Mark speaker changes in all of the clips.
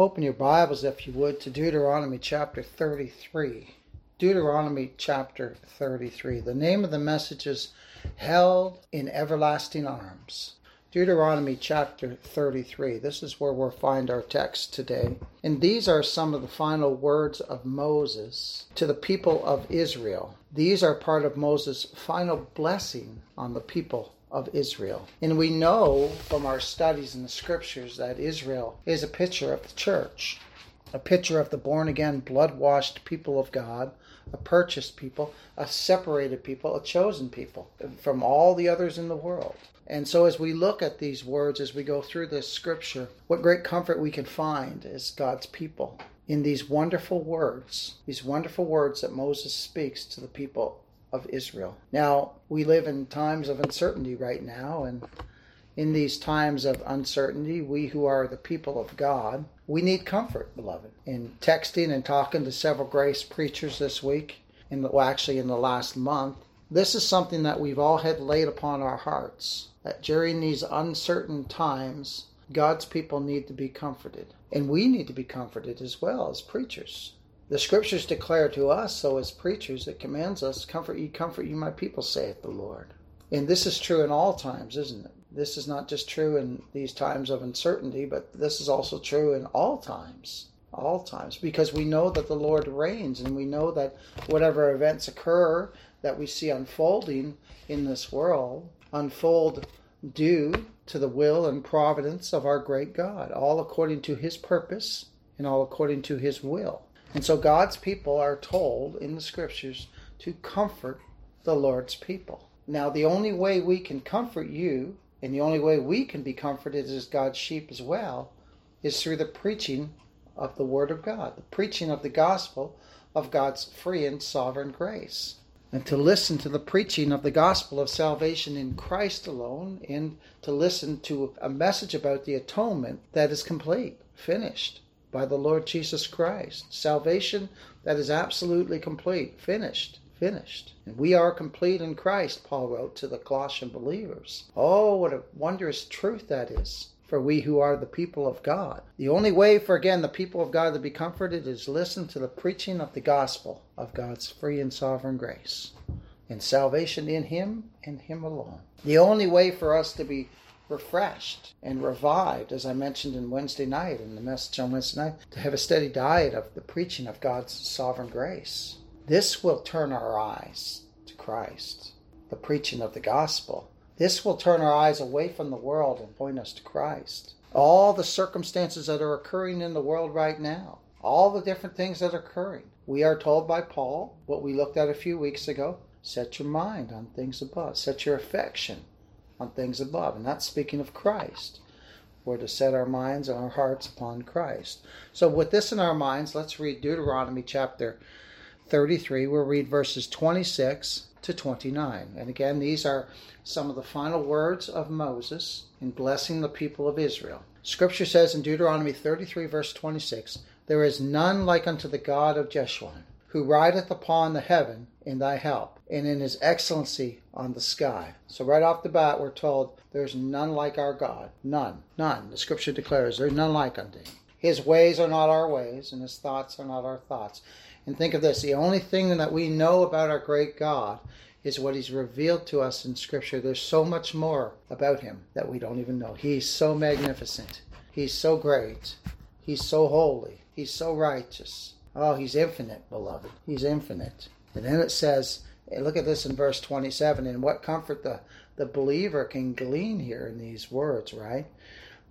Speaker 1: Open your Bibles, if you would, to Deuteronomy chapter 33. Deuteronomy chapter 33. The name of the message is Held in Everlasting Arms. Deuteronomy chapter 33. This is where we'll find our text today. And these are some of the final words of Moses to the people of Israel. These are part of Moses' final blessing on the people of Israel. And we know from our studies in the scriptures that Israel is a picture of the church, a picture of the born again, blood washed people of God, a purchased people, a separated people, a chosen people from all the others in the world. And so, as we look at these words, as we go through this scripture, what great comfort we can find as God's people in these wonderful words, these wonderful words that Moses speaks to the people of Israel. Now, we live in times of uncertainty right now, and in these times of uncertainty, we who are the people of God, we need comfort, beloved. In texting and talking to several grace preachers this week, the, well, actually in the last month, this is something that we've all had laid upon our hearts. That during these uncertain times, God's people need to be comforted. And we need to be comforted as well as preachers. The scriptures declare to us, so as preachers, it commands us, Comfort ye, comfort ye, my people, saith the Lord. And this is true in all times, isn't it? This is not just true in these times of uncertainty, but this is also true in all times. All times. Because we know that the Lord reigns, and we know that whatever events occur that we see unfolding in this world unfold due to the will and providence of our great God, all according to his purpose and all according to his will. And so God's people are told in the scriptures to comfort the Lord's people. Now, the only way we can comfort you, and the only way we can be comforted as God's sheep as well, is through the preaching of the Word of God, the preaching of the gospel of God's free and sovereign grace. And to listen to the preaching of the gospel of salvation in Christ alone, and to listen to a message about the atonement that is complete, finished by the Lord Jesus Christ. Salvation that is absolutely complete, finished, finished. And we are complete in Christ, Paul wrote to the Colossian believers. Oh, what a wondrous truth that is for we who are the people of God. The only way for, again, the people of God to be comforted is listen to the preaching of the gospel of God's free and sovereign grace and salvation in Him and Him alone. The only way for us to be refreshed and revived, as I mentioned in Wednesday night, in the message on Wednesday night, to have a steady diet of the preaching of God's sovereign grace. This will turn our eyes to Christ, the preaching of the gospel. This will turn our eyes away from the world and point us to Christ. All the circumstances that are occurring in the world right now, all the different things that are occurring. We are told by Paul, what we looked at a few weeks ago, set your mind on things above, set your affection on things above. And that's speaking of Christ. We're to set our minds and our hearts upon Christ. So, with this in our minds, let's read Deuteronomy chapter 33. We'll read verses 26 to 29. And again, these are some of the final words of Moses in blessing the people of Israel. Scripture says in Deuteronomy 33, verse 26, There is none like unto the God of Jeshurun, who rideth upon the heaven in thy help, and in his excellency on the sky. So, right off the bat, we're told there's none like our God. None. None. The scripture declares there's none like unto him. His ways are not our ways, and his thoughts are not our thoughts. And think of this the only thing that we know about our great God is what he's revealed to us in scripture. There's so much more about him that we don't even know. He's so magnificent. He's so great. He's so holy. He's so righteous. Oh, he's infinite, beloved. He's infinite. And then it says, look at this in verse 27, and what comfort the, the believer can glean here in these words, right?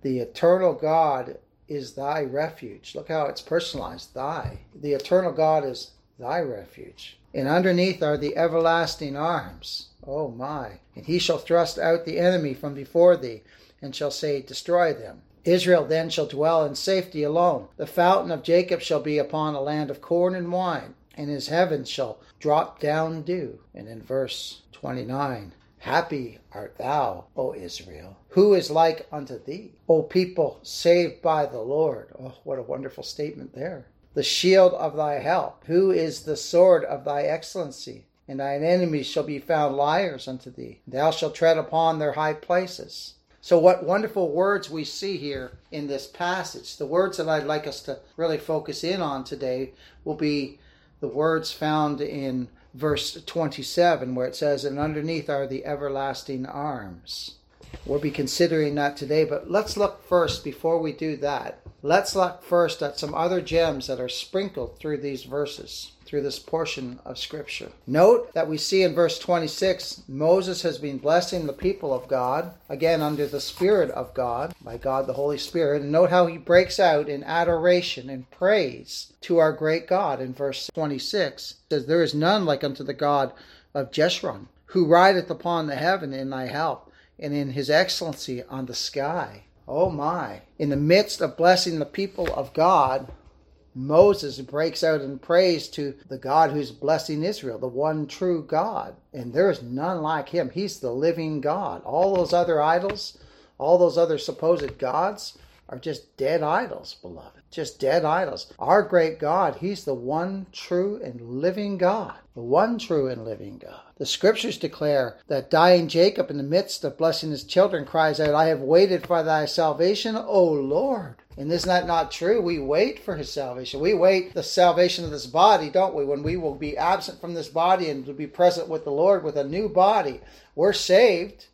Speaker 1: The eternal God is thy refuge. Look how it's personalized, thy. The eternal God is thy refuge. And underneath are the everlasting arms. Oh my. And he shall thrust out the enemy from before thee, and shall say, Destroy them. Israel then shall dwell in safety alone. The fountain of Jacob shall be upon a land of corn and wine and his heavens shall drop down dew. And in verse 29, Happy art thou, O Israel. Who is like unto thee, O people saved by the Lord? Oh, what a wonderful statement there. The shield of thy help. Who is the sword of thy excellency? And thine enemies shall be found liars unto thee. Thou shalt tread upon their high places. So, what wonderful words we see here in this passage. The words that I'd like us to really focus in on today will be the words found in verse 27, where it says, And underneath are the everlasting arms. We'll be considering that today, but let's look first, before we do that, let's look first at some other gems that are sprinkled through these verses through this portion of Scripture. Note that we see in verse 26 Moses has been blessing the people of God, again under the Spirit of God, by God the Holy Spirit. And note how he breaks out in adoration and praise to our great God in verse 26. It says, There is none like unto the God of Jeshurun, who rideth upon the heaven in thy help, and in his excellency on the sky. Oh my. In the midst of blessing the people of God, Moses breaks out in praise to the God who's blessing Israel, the one true God. And there is none like him. He's the living God. All those other idols, all those other supposed gods are just dead idols, beloved. Just dead idols. Our great God, He's the one true and living God. The one true and living God. The scriptures declare that dying Jacob, in the midst of blessing his children, cries out, I have waited for thy salvation, O Lord. And isn't that not true? We wait for his salvation. We wait the salvation of this body, don't we? When we will be absent from this body and to be present with the Lord with a new body. We're saved,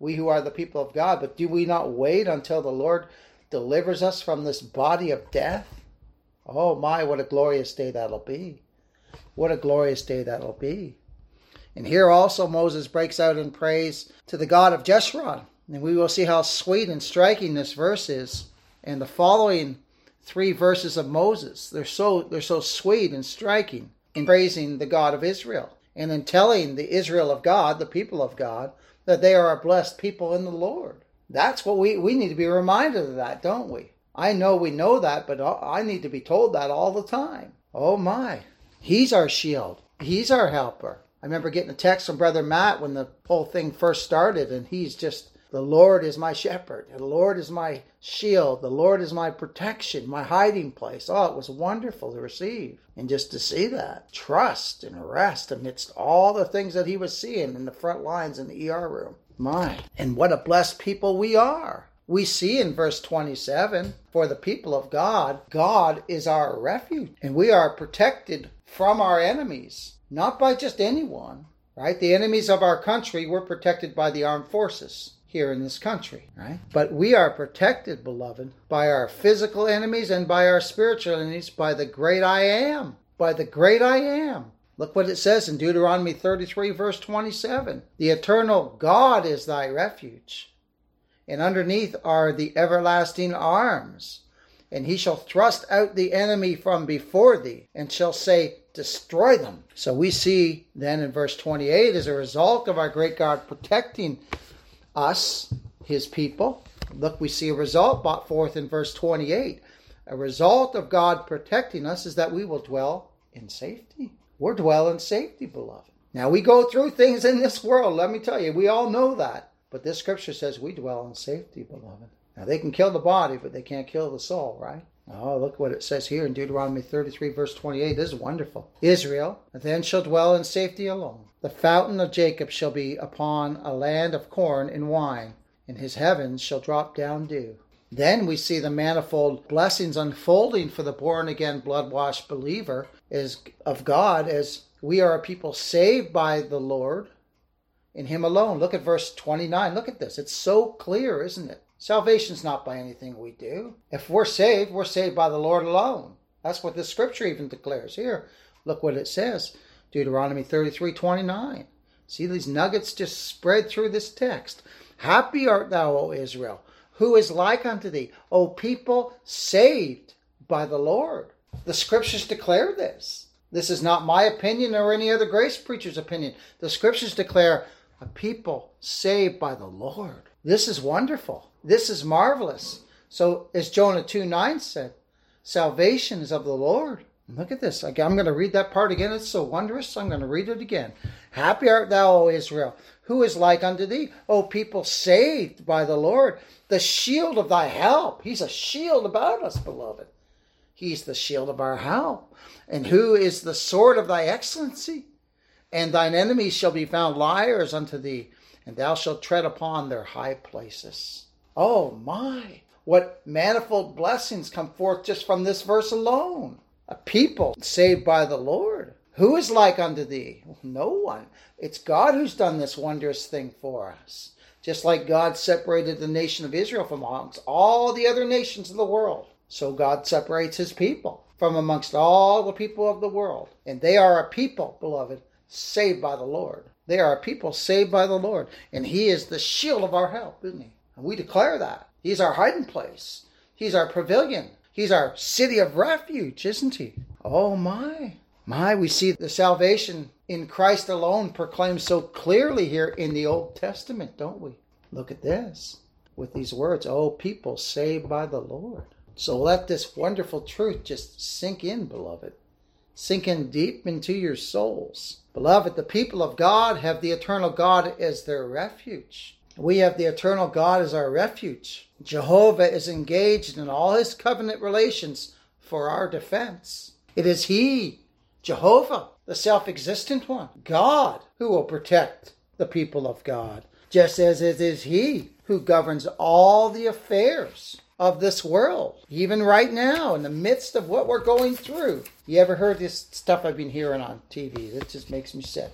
Speaker 1: we who are the people of God, but do we not wait until the Lord delivers us from this body of death? Oh my, what a glorious day that'll be. What a glorious day that'll be. And here also Moses breaks out in praise to the God of Jeshurun. And we will see how sweet and striking this verse is and the following three verses of Moses. They're so they're so sweet and striking in praising the God of Israel and in telling the Israel of God, the people of God, that they are a blessed people in the Lord. That's what we we need to be reminded of that, don't we? I know we know that, but I need to be told that all the time. Oh my. He's our shield. He's our helper. I remember getting a text from Brother Matt when the whole thing first started, and he's just the Lord is my shepherd. The Lord is my shield. The Lord is my protection, my hiding place. Oh, it was wonderful to receive and just to see that. Trust and rest amidst all the things that he was seeing in the front lines in the ER room. My, and what a blessed people we are. We see in verse 27 for the people of God, God is our refuge, and we are protected from our enemies, not by just anyone, right? The enemies of our country were protected by the armed forces here in this country, right? But we are protected, beloved, by our physical enemies and by our spiritual enemies by the great I am. By the great I am. Look what it says in Deuteronomy 33, verse 27. The eternal God is thy refuge, and underneath are the everlasting arms. And he shall thrust out the enemy from before thee, and shall say, Destroy them. So we see then in verse 28, as a result of our great God protecting us, his people. Look, we see a result brought forth in verse 28. A result of God protecting us is that we will dwell in safety. We're dwell in safety, beloved. Now we go through things in this world, let me tell you, we all know that. But this scripture says we dwell in safety, beloved. Now they can kill the body, but they can't kill the soul, right? Oh, look what it says here in Deuteronomy 33, verse 28. This is wonderful. Israel then shall dwell in safety alone. The fountain of Jacob shall be upon a land of corn and wine, and his heavens shall drop down dew. Then we see the manifold blessings unfolding for the born again, blood washed believer is of God as we are a people saved by the Lord in Him alone. Look at verse 29. Look at this. It's so clear, isn't it? Salvation's not by anything we do. If we're saved, we're saved by the Lord alone. That's what the scripture even declares here. Look what it says. Deuteronomy 33 29. See these nuggets just spread through this text. Happy art thou, O Israel, who is like unto thee, O people saved by the Lord. The scriptures declare this. This is not my opinion or any other grace preacher's opinion. The scriptures declare a people saved by the Lord. This is wonderful. This is marvelous. So, as Jonah 2 9 said, salvation is of the Lord. Look at this. I'm going to read that part again. It's so wondrous. I'm going to read it again. Happy art thou, O Israel, who is like unto thee, O people saved by the Lord, the shield of thy help. He's a shield about us, beloved. He's the shield of our help. And who is the sword of thy excellency? And thine enemies shall be found liars unto thee, and thou shalt tread upon their high places. Oh my, what manifold blessings come forth just from this verse alone. A people saved by the Lord. Who is like unto thee? No one. It's God who's done this wondrous thing for us. Just like God separated the nation of Israel from amongst all the other nations of the world, so God separates his people from amongst all the people of the world. And they are a people, beloved, saved by the Lord. They are a people saved by the Lord. And he is the shield of our help, isn't he? And we declare that. He's our hiding place. He's our pavilion. He's our city of refuge, isn't he? Oh my. My, we see the salvation in Christ alone proclaimed so clearly here in the Old Testament, don't we? Look at this with these words, Oh, people saved by the Lord. So let this wonderful truth just sink in, beloved. Sink in deep into your souls. Beloved, the people of God have the eternal God as their refuge. We have the eternal God as our refuge. Jehovah is engaged in all his covenant relations for our defense. It is he Jehovah, the self existent one, God, who will protect the people of God, just as it is He who governs all the affairs of this world, even right now, in the midst of what we're going through. You ever heard this stuff I've been hearing on TV? It just makes me sick.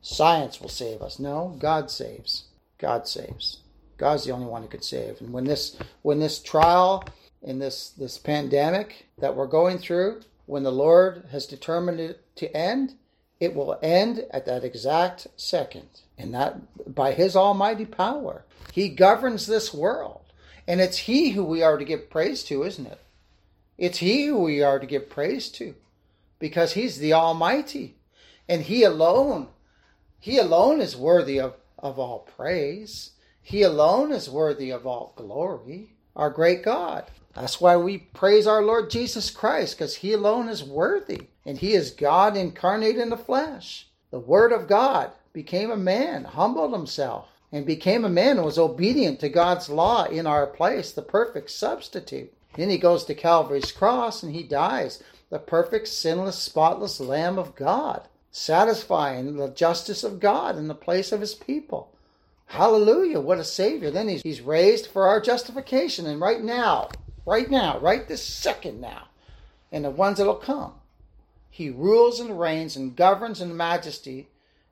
Speaker 1: Science will save us. No, God saves. God saves. God's the only one who can save. And when this when this trial and this this pandemic that we're going through when the Lord has determined it to end, it will end at that exact second. And that by his almighty power. He governs this world. And it's he who we are to give praise to, isn't it? It's he who we are to give praise to. Because he's the Almighty. And he alone, he alone is worthy of, of all praise. He alone is worthy of all glory. Our great God. That's why we praise our Lord Jesus Christ, because He alone is worthy, and He is God incarnate in the flesh. The Word of God became a man, humbled Himself, and became a man and was obedient to God's law in our place, the perfect substitute. Then He goes to Calvary's cross and He dies, the perfect, sinless, spotless Lamb of God, satisfying the justice of God in the place of His people. Hallelujah, what a Savior. Then he's, he's raised for our justification. And right now, right now, right this second now, and the ones that'll come. He rules and reigns and governs in majesty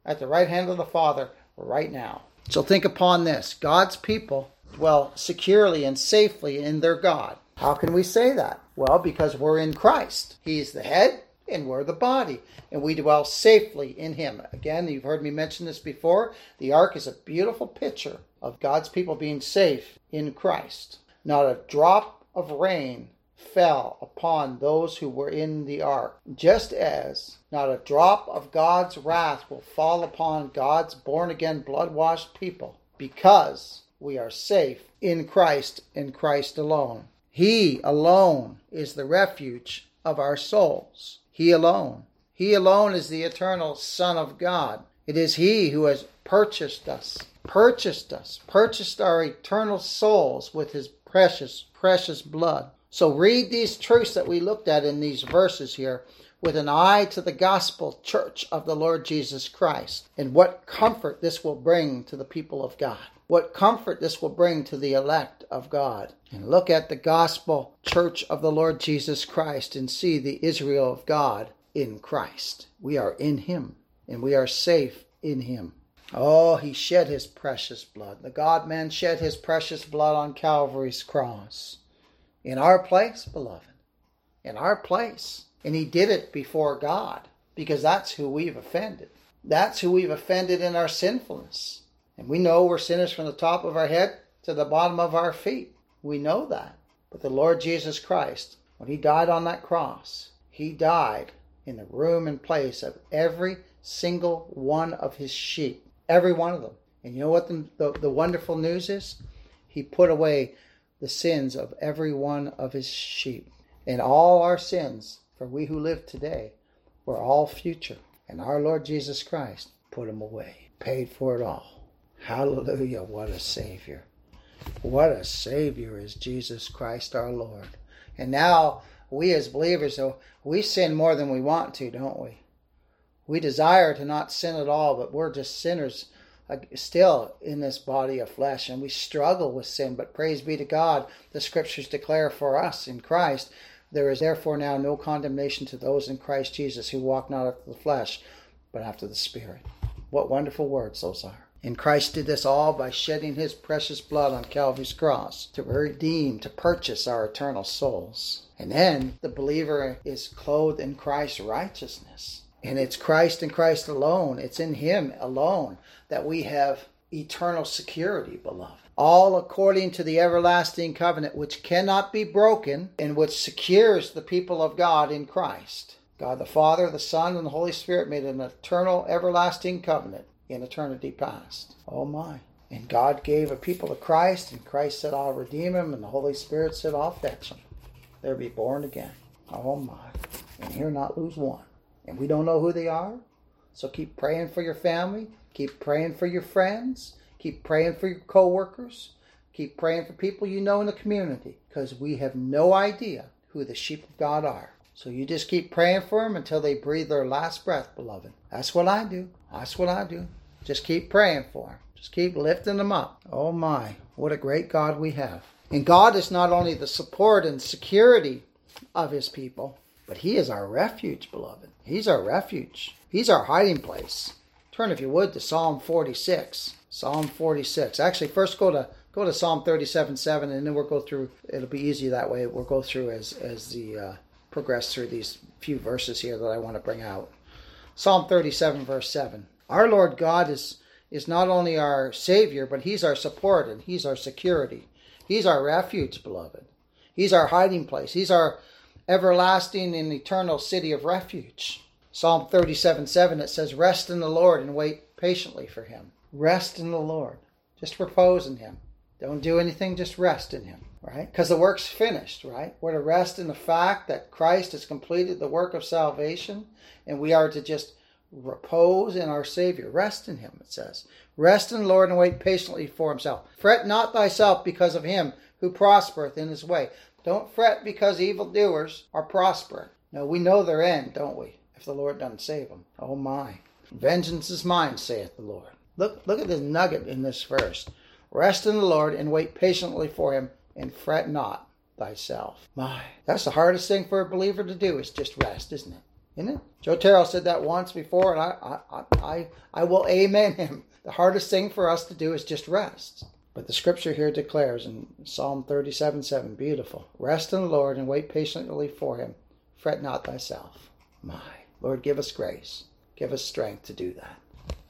Speaker 1: at the right hand of the Father right now. So think upon this God's people dwell securely and safely in their God. How can we say that? Well, because we're in Christ. He's the head and we're the body, and we dwell safely in Him. Again, you've heard me mention this before. The ark is a beautiful picture of God's people being safe in Christ. Not a drop of rain fell upon those who were in the ark, just as not a drop of God's wrath will fall upon God's born again, blood washed people, because we are safe in Christ and Christ alone. He alone is the refuge of our souls. He alone. He alone is the eternal Son of God. It is He who has purchased us, purchased us, purchased our eternal souls with His precious, precious blood. So read these truths that we looked at in these verses here with an eye to the gospel church of the Lord Jesus Christ and what comfort this will bring to the people of God. What comfort this will bring to the elect of God. And look at the gospel church of the Lord Jesus Christ and see the Israel of God in Christ. We are in Him and we are safe in Him. Oh, he shed his precious blood. The God man shed his precious blood on Calvary's cross. In our place, beloved. In our place. And he did it before God because that's who we've offended. That's who we've offended in our sinfulness. And we know we're sinners from the top of our head to the bottom of our feet. We know that. But the Lord Jesus Christ, when he died on that cross, he died in the room and place of every single one of his sheep. Every one of them. And you know what the, the, the wonderful news is? He put away the sins of every one of his sheep. And all our sins, for we who live today, were all future. And our Lord Jesus Christ put them away, paid for it all. Hallelujah. What a Savior. What a Savior is Jesus Christ our Lord. And now we as believers, we sin more than we want to, don't we? We desire to not sin at all, but we're just sinners still in this body of flesh and we struggle with sin. But praise be to God, the scriptures declare for us in Christ, there is therefore now no condemnation to those in Christ Jesus who walk not after the flesh, but after the Spirit. What wonderful words those are. And Christ did this all by shedding his precious blood on Calvary's cross to redeem, to purchase our eternal souls. And then the believer is clothed in Christ's righteousness. And it's Christ and Christ alone, it's in him alone that we have eternal security, beloved. All according to the everlasting covenant, which cannot be broken and which secures the people of God in Christ. God the Father, the Son, and the Holy Spirit made an eternal, everlasting covenant in eternity past. Oh my. And God gave a people to Christ, and Christ said, I'll redeem him, and the Holy Spirit said, I'll fetch him. They'll be born again. Oh my. And here not lose one. And we don't know who they are. So keep praying for your family. Keep praying for your friends. Keep praying for your coworkers. Keep praying for people you know in the community. Because we have no idea who the sheep of God are. So you just keep praying for them until they breathe their last breath, beloved. That's what I do. That's what I do. Just keep praying for them. Just keep lifting them up. Oh my, what a great God we have. And God is not only the support and security of his people, but he is our refuge, beloved. He's our refuge. He's our hiding place. Turn, if you would, to Psalm 46. Psalm 46. Actually, first go to go to Psalm 37, 7, and then we'll go through. It'll be easy that way. We'll go through as as the uh, progress through these few verses here that I want to bring out. Psalm 37, verse 7. Our Lord God is, is not only our Savior, but He's our support and He's our security. He's our refuge, beloved. He's our hiding place. He's our everlasting and eternal city of refuge. Psalm 37, 7, it says, Rest in the Lord and wait patiently for Him. Rest in the Lord. Just repose in Him. Don't do anything, just rest in Him right? Because the work's finished, right? We're to rest in the fact that Christ has completed the work of salvation, and we are to just repose in our Savior. Rest in Him, it says. Rest in the Lord and wait patiently for Himself. Fret not thyself because of him who prospereth in his way. Don't fret because evildoers are prospering. No, we know their end, don't we? If the Lord doesn't save them. Oh my. Vengeance is mine, saith the Lord. Look, look at this nugget in this verse. Rest in the Lord and wait patiently for him and fret not thyself. My, that's the hardest thing for a believer to do is just rest, isn't it? Isn't it? Joe Terrell said that once before, and I, I, I, I will amen him. The hardest thing for us to do is just rest. But the scripture here declares in Psalm 37 7, beautiful. Rest in the Lord and wait patiently for him. Fret not thyself. My, Lord, give us grace. Give us strength to do that.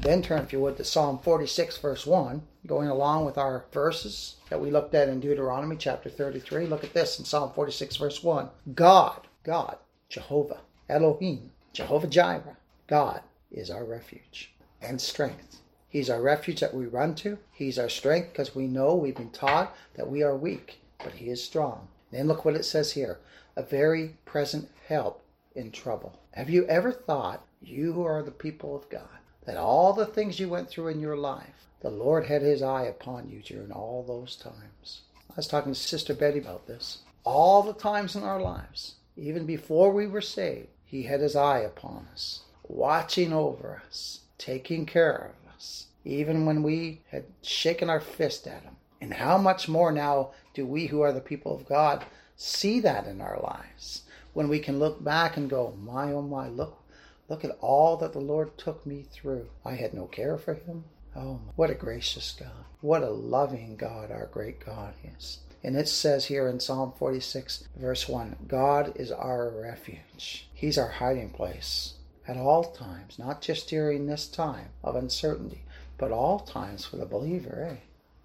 Speaker 1: Then turn, if you would, to Psalm 46, verse 1, going along with our verses that we looked at in Deuteronomy chapter 33. Look at this in Psalm 46, verse 1. God, God, Jehovah, Elohim, Jehovah Jireh, God is our refuge and strength. He's our refuge that we run to. He's our strength because we know we've been taught that we are weak, but He is strong. Then look what it says here a very present help in trouble. Have you ever thought you who are the people of God? that all the things you went through in your life, the Lord had his eye upon you during all those times. I was talking to Sister Betty about this. All the times in our lives, even before we were saved, he had his eye upon us, watching over us, taking care of us, even when we had shaken our fist at him. And how much more now do we who are the people of God see that in our lives? When we can look back and go, my oh my, look Look at all that the Lord took me through. I had no care for him. Oh, what a gracious God. What a loving God our great God is. And it says here in Psalm 46, verse 1 God is our refuge. He's our hiding place at all times, not just during this time of uncertainty, but all times for the believer, eh?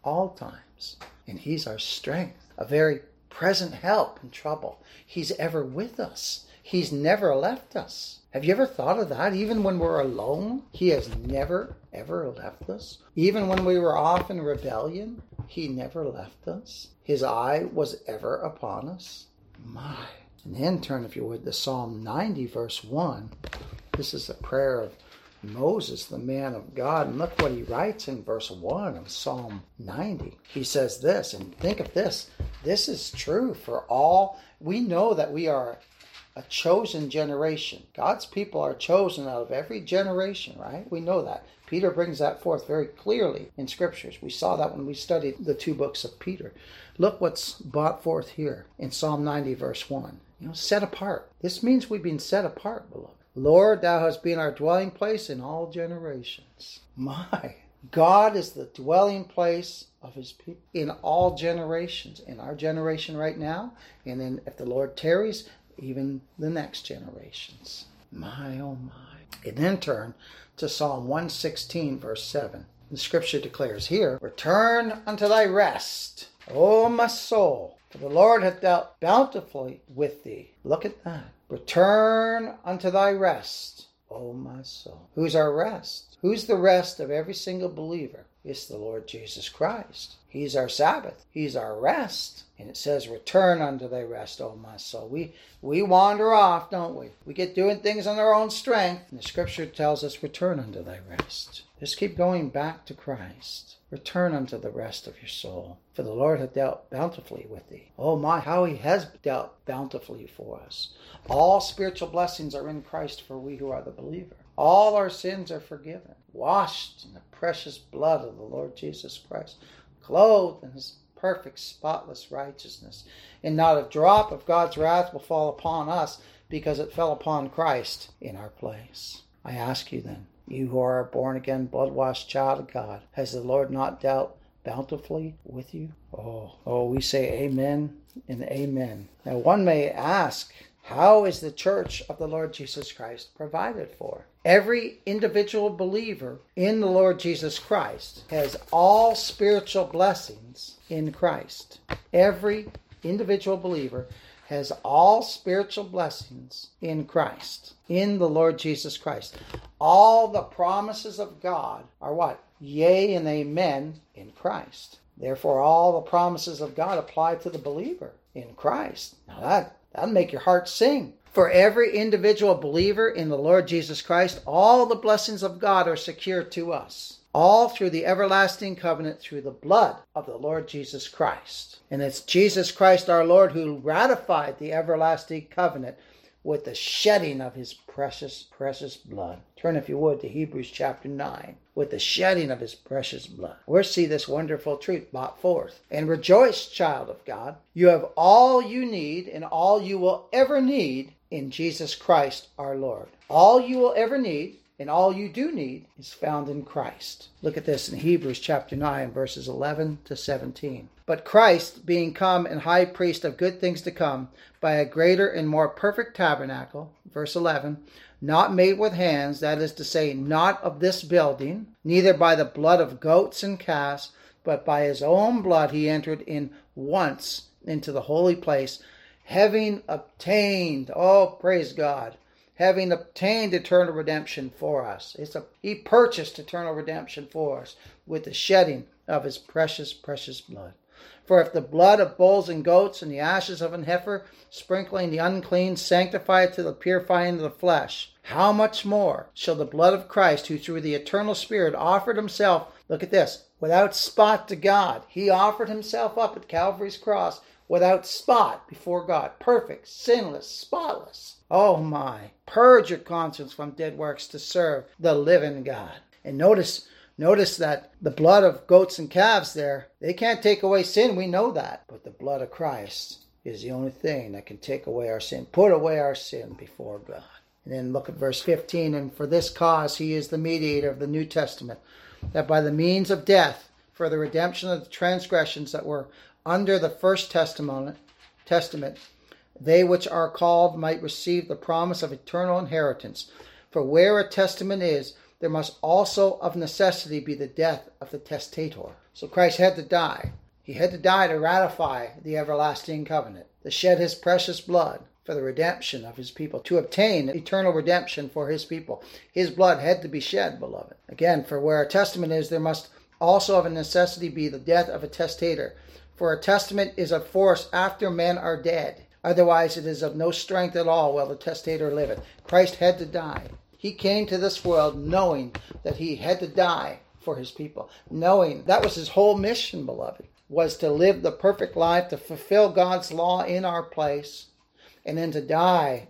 Speaker 1: All times. And He's our strength, a very present help in trouble. He's ever with us, He's never left us. Have you ever thought of that? Even when we're alone, He has never, ever left us. Even when we were off in rebellion, He never left us. His eye was ever upon us. My. And then turn, if you would, to Psalm 90, verse 1. This is the prayer of Moses, the man of God. And look what he writes in verse 1 of Psalm 90. He says this, and think of this. This is true for all. We know that we are a chosen generation. God's people are chosen out of every generation, right? We know that. Peter brings that forth very clearly in scriptures. We saw that when we studied the two books of Peter. Look what's brought forth here in Psalm 90, verse 1. You know, set apart. This means we've been set apart, beloved. Lord, thou hast been our dwelling place in all generations. My, God is the dwelling place of his people in all generations. In our generation right now, and then if the Lord tarries, even the next generations. My, oh my. And then turn to Psalm 116, verse 7. The scripture declares here, Return unto thy rest, O my soul, for the Lord hath dealt bountifully with thee. Look at that. Return unto thy rest, O my soul. Who's our rest? Who's the rest of every single believer? It's the Lord Jesus Christ. He's our Sabbath. He's our rest. And it says, Return unto thy rest, O my soul. We we wander off, don't we? We get doing things on our own strength. And the scripture tells us, Return unto thy rest. Just keep going back to Christ. Return unto the rest of your soul. For the Lord hath dealt bountifully with thee. Oh my, how he has dealt bountifully for us. All spiritual blessings are in Christ for we who are the believer. All our sins are forgiven, washed in the precious blood of the Lord Jesus Christ, clothed in his perfect, spotless righteousness. And not a drop of God's wrath will fall upon us because it fell upon Christ in our place. I ask you then, you who are a born again, blood washed child of God, has the Lord not dealt bountifully with you? Oh, oh, we say amen and amen. Now, one may ask, how is the church of the Lord Jesus Christ provided for? Every individual believer in the Lord Jesus Christ has all spiritual blessings in Christ. Every individual believer has all spiritual blessings in Christ, in the Lord Jesus Christ. All the promises of God are what? Yea and amen in Christ. Therefore, all the promises of God apply to the believer in Christ. Now that that'll make your heart sing. For every individual believer in the Lord Jesus Christ, all the blessings of God are secured to us. All through the everlasting covenant through the blood of the Lord Jesus Christ. And it's Jesus Christ our Lord who ratified the everlasting covenant with the shedding of his precious, precious blood. Turn, if you would, to Hebrews chapter 9. With the shedding of his precious blood. We'll see this wonderful truth brought forth. And rejoice, child of God. You have all you need and all you will ever need in Jesus Christ our Lord. All you will ever need and all you do need is found in Christ. Look at this in Hebrews chapter 9, verses 11 to 17. But Christ, being come and high priest of good things to come, by a greater and more perfect tabernacle, verse 11, not made with hands, that is to say, not of this building, neither by the blood of goats and calves, but by his own blood he entered in once into the holy place having obtained, oh, praise God, having obtained eternal redemption for us. It's a, he purchased eternal redemption for us with the shedding of his precious, precious blood. For if the blood of bulls and goats and the ashes of an heifer, sprinkling the unclean, sanctify it to the purifying of the flesh, how much more shall the blood of Christ, who through the eternal Spirit offered himself, look at this, without spot to God, he offered himself up at Calvary's cross without spot before God, perfect, sinless, spotless. Oh my, purge your conscience from dead works to serve the living God. And notice Notice that the blood of goats and calves there, they can't take away sin. We know that. But the blood of Christ is the only thing that can take away our sin, put away our sin before God. And then look at verse 15. And for this cause he is the mediator of the New Testament, that by the means of death, for the redemption of the transgressions that were under the first testament, testament, they which are called might receive the promise of eternal inheritance. For where a testament is, there must also of necessity be the death of the testator. So Christ had to die. He had to die to ratify the everlasting covenant, to shed his precious blood for the redemption of his people, to obtain eternal redemption for his people. His blood had to be shed, beloved. Again, for where a testament is, there must also of a necessity be the death of a testator. For a testament is of force after men are dead. Otherwise, it is of no strength at all while the testator liveth. Christ had to die. He came to this world knowing that he had to die for his people, knowing that was his whole mission, beloved, was to live the perfect life, to fulfill God's law in our place, and then to die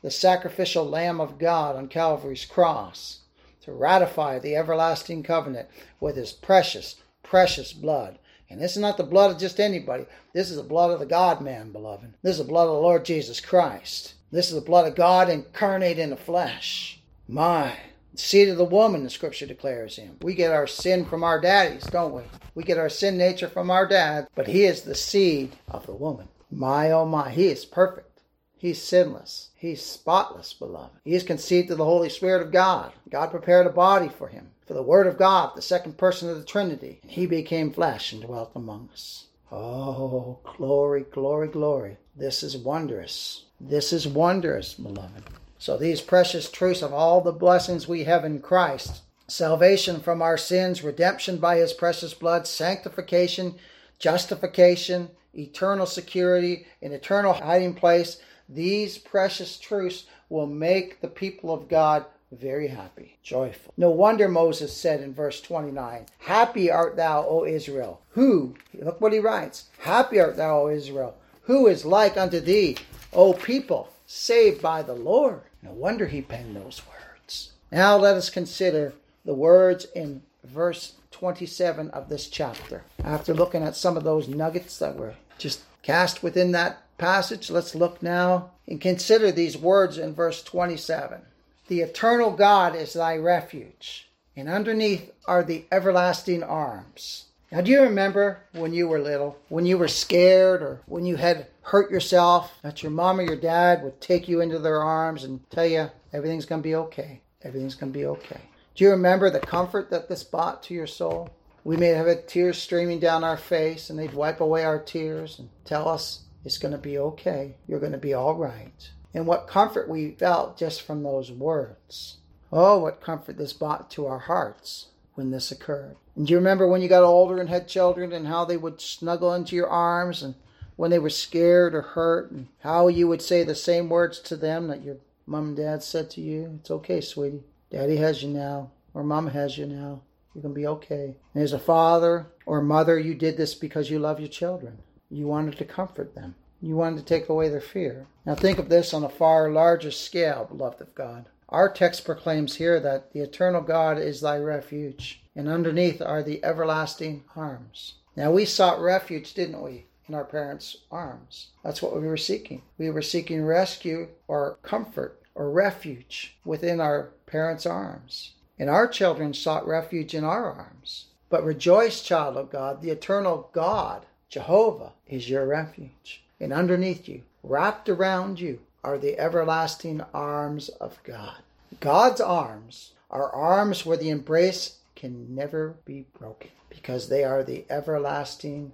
Speaker 1: the sacrificial Lamb of God on Calvary's cross to ratify the everlasting covenant with his precious, precious blood. And this is not the blood of just anybody. This is the blood of the God man, beloved. This is the blood of the Lord Jesus Christ. This is the blood of God incarnate in the flesh. My, seed of the woman, the scripture declares him. We get our sin from our daddies, don't we? We get our sin nature from our dad, but he is the seed of the woman. My, oh my, he is perfect. He's sinless. He's spotless, beloved. He is conceived of the Holy Spirit of God. God prepared a body for him, for the Word of God, the second person of the Trinity. And he became flesh and dwelt among us. Oh, glory, glory, glory. This is wondrous. This is wondrous, beloved. So, these precious truths of all the blessings we have in Christ salvation from our sins, redemption by his precious blood, sanctification, justification, eternal security, an eternal hiding place. These precious truths will make the people of God very happy, joyful. No wonder Moses said in verse 29, Happy art thou, O Israel. Who, look what he writes, Happy art thou, O Israel. Who is like unto thee, O people, saved by the Lord? No wonder he penned those words. Now let us consider the words in verse 27 of this chapter. After looking at some of those nuggets that were just cast within that passage, let's look now and consider these words in verse 27. The eternal God is thy refuge, and underneath are the everlasting arms. Now, do you remember when you were little, when you were scared or when you had hurt yourself, that your mom or your dad would take you into their arms and tell you everything's going to be okay? Everything's going to be okay. Do you remember the comfort that this brought to your soul? We may have had tears streaming down our face, and they'd wipe away our tears and tell us it's going to be okay. You're going to be all right. And what comfort we felt just from those words. Oh, what comfort this brought to our hearts when this occurred. And do you remember when you got older and had children and how they would snuggle into your arms and when they were scared or hurt and how you would say the same words to them that your mom and dad said to you? It's okay, sweetie. Daddy has you now, or mom has you now. You're going to be okay. And as a father or mother, you did this because you love your children. You wanted to comfort them. You wanted to take away their fear. Now think of this on a far larger scale, beloved of God. Our text proclaims here that the eternal God is thy refuge, and underneath are the everlasting arms. Now we sought refuge, didn't we, in our parents' arms? That's what we were seeking. We were seeking rescue or comfort or refuge within our parents' arms. And our children sought refuge in our arms. But rejoice, child of God, the eternal God, Jehovah, is your refuge. And underneath you, wrapped around you, are the everlasting arms of God. God's arms are arms where the embrace can never be broken because they are the everlasting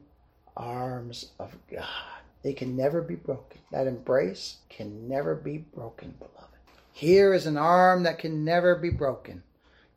Speaker 1: arms of God. They can never be broken. That embrace can never be broken, beloved. Here is an arm that can never be broken.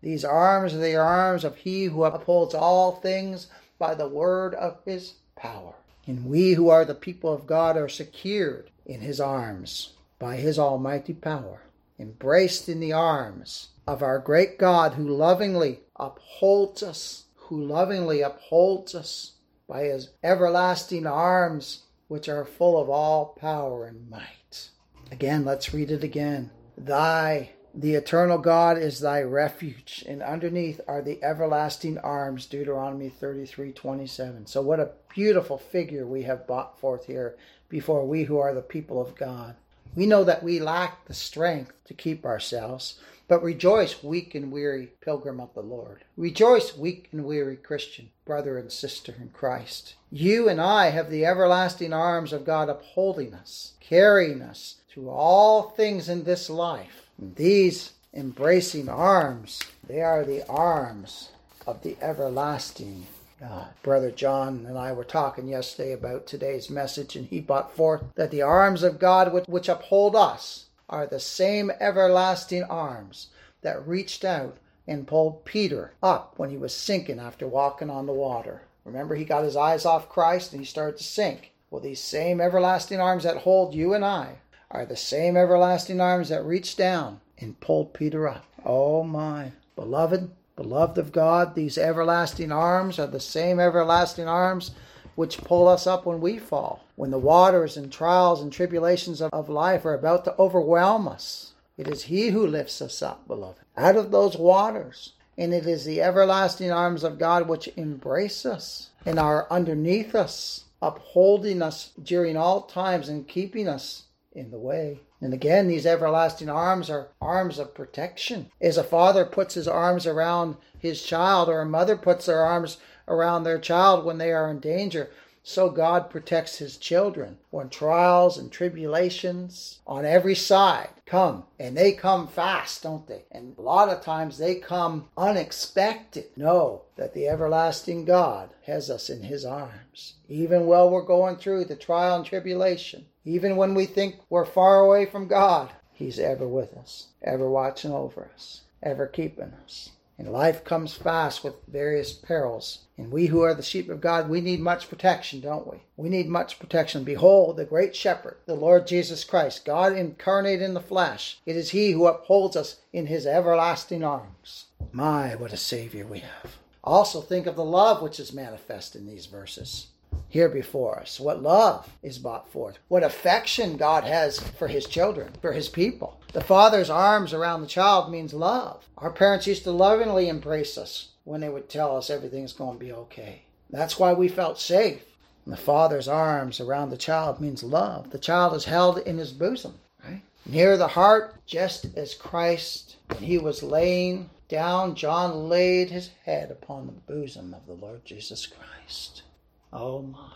Speaker 1: These arms are the arms of he who upholds all things by the word of his power. And we who are the people of God are secured in his arms by his almighty power, embraced in the arms of our great God who lovingly upholds us, who lovingly upholds us by his everlasting arms, which are full of all power and might. Again, let's read it again. Thy the eternal God is thy refuge, and underneath are the everlasting arms, Deuteronomy 33 27. So, what a beautiful figure we have brought forth here before we who are the people of God. We know that we lack the strength to keep ourselves, but rejoice, weak and weary pilgrim of the Lord. Rejoice, weak and weary Christian, brother and sister in Christ. You and I have the everlasting arms of God upholding us, carrying us through all things in this life these embracing arms, they are the arms of the everlasting God. Brother John and I were talking yesterday about today's message, and he brought forth that the arms of God which, which uphold us are the same everlasting arms that reached out and pulled Peter up when he was sinking after walking on the water. Remember, he got his eyes off Christ and he started to sink. Well, these same everlasting arms that hold you and I are the same everlasting arms that reached down and pulled Peter up. Oh my. Beloved, beloved of God, these everlasting arms are the same everlasting arms which pull us up when we fall, when the waters and trials and tribulations of, life are about to overwhelm us. It is He who lifts us up, beloved, out of those waters. And it is the everlasting arms of God which embrace us and are underneath us, upholding us during all times and keeping us in the way. And again, these everlasting arms are arms of protection. As a father puts his arms around his child, or a mother puts their arms around their child when they are in danger, so God protects his children when trials and tribulations on every side come. And they come fast, don't they? And a lot of times they come unexpected. Know that the everlasting God has us in his arms. Even while we're going through the trial and tribulation, even when we think we're far away from God, he's ever with us, ever watching over us, ever keeping us. And life comes fast with various perils. And we who are the sheep of God, we need much protection, don't we? We need much protection. Behold, the great shepherd, the Lord Jesus Christ, God incarnate in the flesh. It is he who upholds us in his everlasting arms. My, what a Savior we have. Also, think of the love which is manifest in these verses here before us. What love is brought forth. What affection God has for his children, for his people. The father's arms around the child means love. Our parents used to lovingly embrace us when they would tell us everything's going to be okay. That's why we felt safe. And the father's arms around the child means love. The child is held in his bosom, right? Near the heart, just as Christ, when he was laying down, John laid his head upon the bosom of the Lord Jesus Christ. Oh my.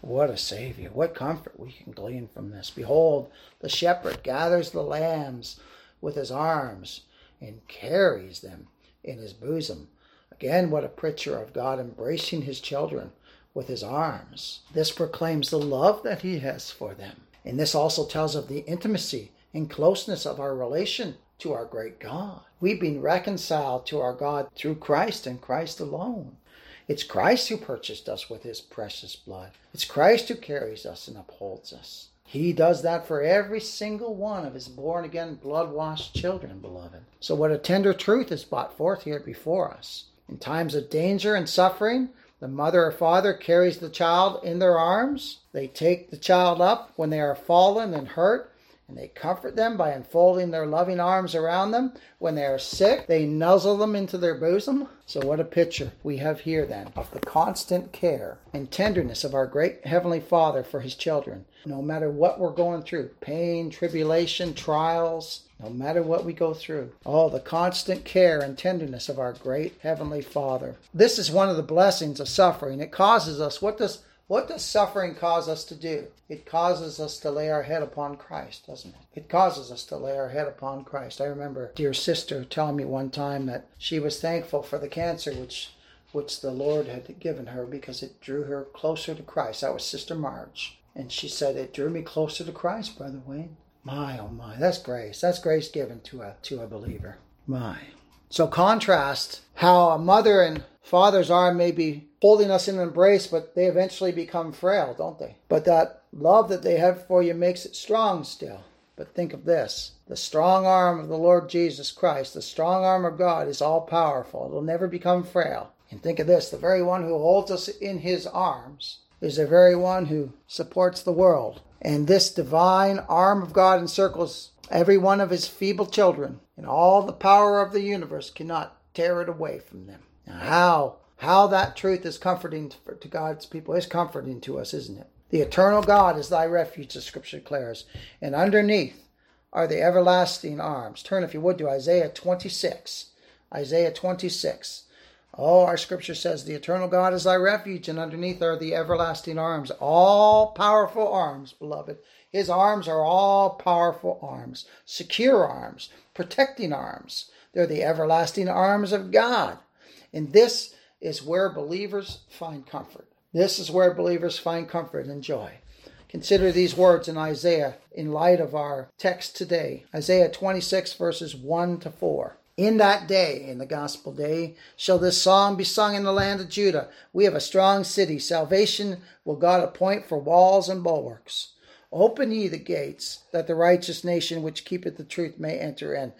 Speaker 1: What a Savior. What comfort we can glean from this. Behold, the shepherd gathers the lambs with his arms and carries them in his bosom. Again, what a picture of God embracing his children with his arms. This proclaims the love that he has for them. And this also tells of the intimacy and closeness of our relation to our great God. We've been reconciled to our God through Christ and Christ alone. It's Christ who purchased us with his precious blood. It's Christ who carries us and upholds us. He does that for every single one of his born again, blood washed children, beloved. So, what a tender truth is brought forth here before us. In times of danger and suffering, the mother or father carries the child in their arms. They take the child up when they are fallen and hurt and they comfort them by unfolding their loving arms around them. When they are sick, they nuzzle them into their bosom. So, what a picture we have here then of the constant care and tenderness of our great Heavenly Father for His children. No matter what we're going through pain, tribulation, trials, no matter what we go through. Oh, the constant care and tenderness of our great Heavenly Father. This is one of the blessings of suffering. It causes us, what does what does suffering cause us to do? It causes us to lay our head upon Christ, doesn't it? It causes us to lay our head upon Christ. I remember dear sister telling me one time that she was thankful for the cancer which which the Lord had given her because it drew her closer to Christ. That was Sister Marge. And she said, It drew me closer to Christ, Brother Wayne. My oh my, that's grace. That's grace given to a to a believer. My. So contrast how a mother and father's arm may be holding us in an embrace, but they eventually become frail, don't they? But that love that they have for you makes it strong still. But think of this the strong arm of the Lord Jesus Christ, the strong arm of God, is all powerful. It will never become frail. And think of this the very one who holds us in his arms is the very one who supports the world. And this divine arm of God encircles every one of his feeble children, and all the power of the universe cannot tear it away from them. Now, how how that truth is comforting to God's people is comforting to us, isn't it? The eternal God is thy refuge, the scripture declares, and underneath are the everlasting arms. Turn, if you would, to Isaiah 26. Isaiah 26. Oh, our scripture says, The eternal God is thy refuge, and underneath are the everlasting arms. All powerful arms, beloved. His arms are all powerful arms, secure arms, protecting arms. They're the everlasting arms of God. And this is where believers find comfort. This is where believers find comfort and joy. Consider these words in Isaiah in light of our text today Isaiah 26, verses 1 to 4. In that day, in the gospel day, shall this song be sung in the land of Judah. We have a strong city. Salvation will God appoint for walls and bulwarks. Open ye the gates, that the righteous nation which keepeth the truth may enter in.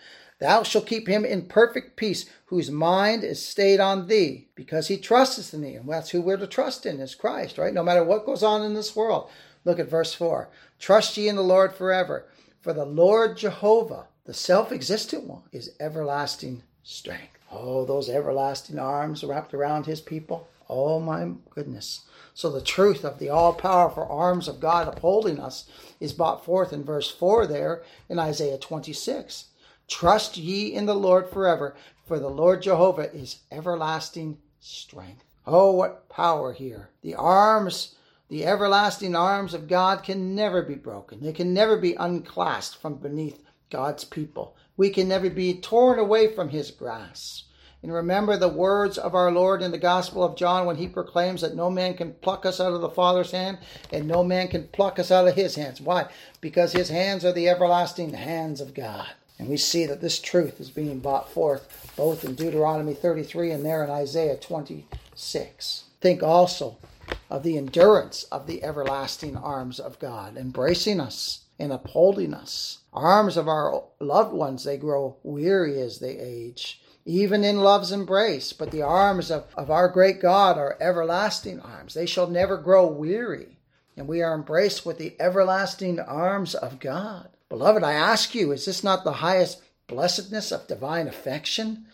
Speaker 1: Thou shalt keep him in perfect peace, whose mind is stayed on thee, because he trusteth in thee. And that's who we're to trust in, is Christ, right? No matter what goes on in this world. Look at verse 4. Trust ye in the Lord forever, for the Lord Jehovah, the self existent one, is everlasting strength. Oh, those everlasting arms wrapped around his people. Oh, my goodness. So the truth of the all powerful arms of God upholding us is brought forth in verse 4 there in Isaiah 26. Trust ye in the Lord forever, for the Lord Jehovah is everlasting strength. Oh, what power here. The arms, the everlasting arms of God can never be broken. They can never be unclasped from beneath God's people. We can never be torn away from his grasp. And remember the words of our Lord in the Gospel of John when he proclaims that no man can pluck us out of the Father's hand and no man can pluck us out of his hands. Why? Because his hands are the everlasting hands of God. And we see that this truth is being brought forth both in Deuteronomy 33 and there in Isaiah 26. Think also of the endurance of the everlasting arms of God, embracing us and upholding us. Arms of our loved ones, they grow weary as they age even in love's embrace. But the arms of, of our great God are everlasting arms. They shall never grow weary. And we are embraced with the everlasting arms of God. Beloved, I ask you, is this not the highest blessedness of divine affection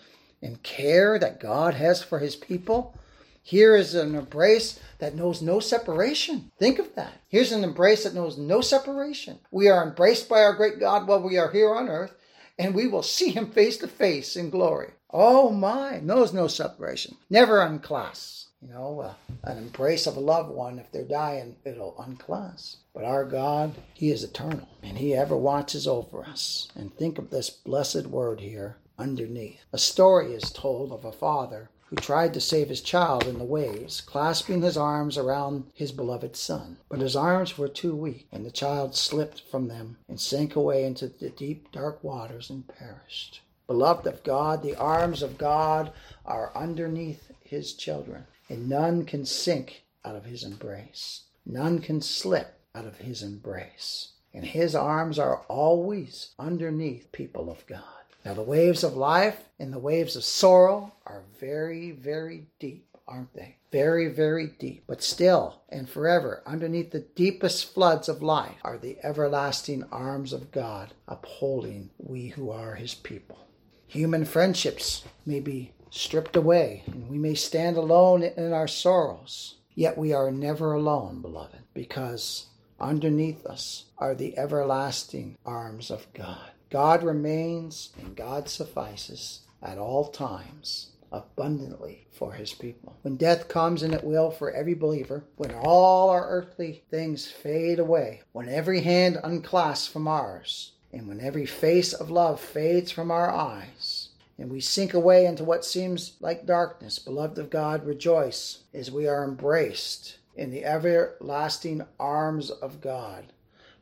Speaker 1: and care that God has for his people? Here is an embrace that knows no separation. Think of that. Here's an embrace that knows no separation. We are embraced by our great God while we are here on earth, and we will see him face to face in glory. Oh my, knows no separation. Never unclasp. You know, uh, an embrace of a loved one, if they're dying, it'll unclasp. But our God, He is eternal, and He ever watches over us. And think of this blessed word here underneath. A story is told of a father who tried to save his child in the waves, clasping his arms around his beloved son. But his arms were too weak, and the child slipped from them and sank away into the deep, dark waters and perished. Beloved of God, the arms of God are underneath his children, and none can sink out of his embrace. None can slip out of his embrace. And his arms are always underneath people of God. Now, the waves of life and the waves of sorrow are very, very deep, aren't they? Very, very deep. But still and forever, underneath the deepest floods of life, are the everlasting arms of God upholding we who are his people. Human friendships may be stripped away, and we may stand alone in our sorrows. Yet we are never alone, beloved, because underneath us are the everlasting arms of God. God remains and God suffices at all times abundantly for his people. When death comes, and it will for every believer, when all our earthly things fade away, when every hand unclasps from ours, and when every face of love fades from our eyes, and we sink away into what seems like darkness, beloved of God, rejoice as we are embraced in the everlasting arms of God.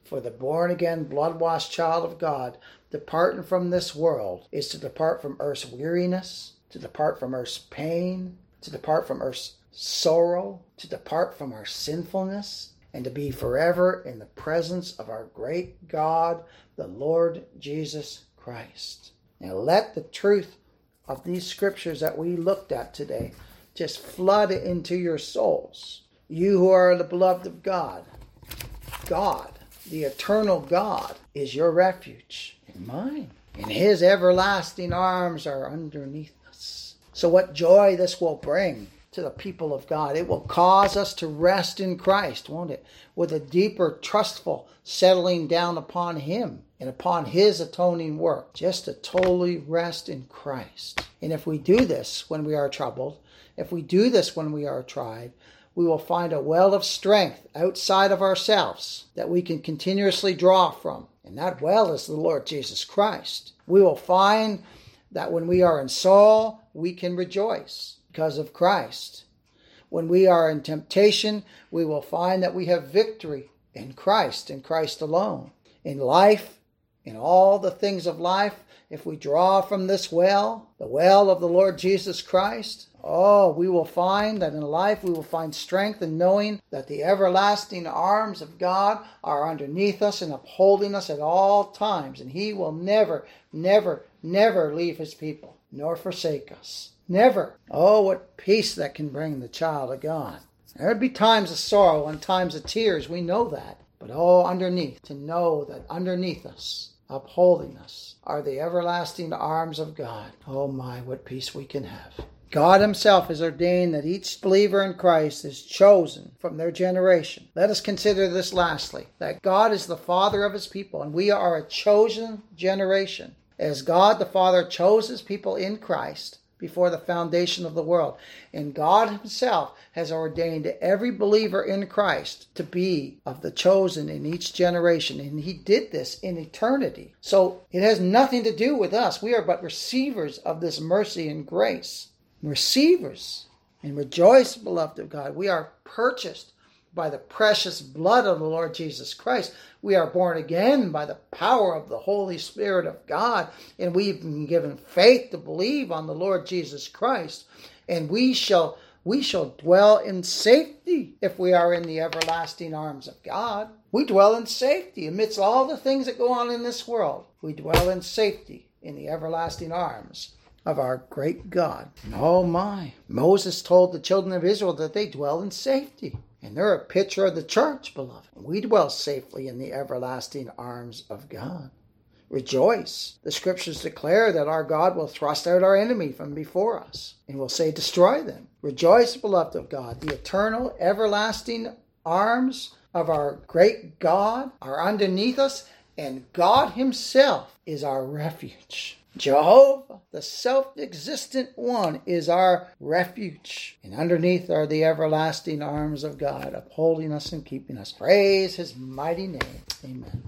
Speaker 1: For the born again, blood washed child of God, departing from this world is to depart from earth's weariness, to depart from earth's pain, to depart from earth's sorrow, to depart from our sinfulness, and to be forever in the presence of our great God, the Lord Jesus Christ. Now let the truth of these scriptures that we looked at today just flood into your souls. You who are the beloved of God, God, the eternal God, is your refuge and mine. And his everlasting arms are underneath us. So, what joy this will bring to the people of God. It will cause us to rest in Christ, won't it? With a deeper, trustful settling down upon Him and upon His atoning work, just to totally rest in Christ. And if we do this when we are troubled, if we do this when we are tried, we will find a well of strength outside of ourselves that we can continuously draw from. And that well is the Lord Jesus Christ. We will find that when we are in sorrow, we can rejoice because of Christ. When we are in temptation, we will find that we have victory in Christ, in Christ alone. In life, in all the things of life, if we draw from this well, the well of the Lord Jesus Christ, oh, we will find that in life we will find strength in knowing that the everlasting arms of God are underneath us and upholding us at all times, and He will never, never, never leave His people nor forsake us. Never. Oh, what peace that can bring the child of God. There'd be times of sorrow and times of tears, we know that. But oh, underneath, to know that underneath us, upholding us, are the everlasting arms of God. Oh my, what peace we can have. God Himself has ordained that each believer in Christ is chosen from their generation. Let us consider this lastly that God is the Father of His people, and we are a chosen generation. As God the Father chose His people in Christ, before the foundation of the world. And God Himself has ordained every believer in Christ to be of the chosen in each generation. And He did this in eternity. So it has nothing to do with us. We are but receivers of this mercy and grace. Receivers. And rejoice, beloved of God. We are purchased by the precious blood of the Lord Jesus Christ. We are born again by the power of the Holy Spirit of God, and we've been given faith to believe on the Lord Jesus Christ, and we shall we shall dwell in safety if we are in the everlasting arms of God. We dwell in safety amidst all the things that go on in this world. We dwell in safety in the everlasting arms of our great God. oh my, Moses told the children of Israel that they dwell in safety. And they're a picture of the church, beloved. We dwell safely in the everlasting arms of God. Rejoice. The scriptures declare that our God will thrust out our enemy from before us and will say, Destroy them. Rejoice, beloved of God. The eternal, everlasting arms of our great God are underneath us, and God Himself is our refuge. Jehovah, the self existent one, is our refuge. And underneath are the everlasting arms of God, upholding us and keeping us. Praise his mighty name. Amen.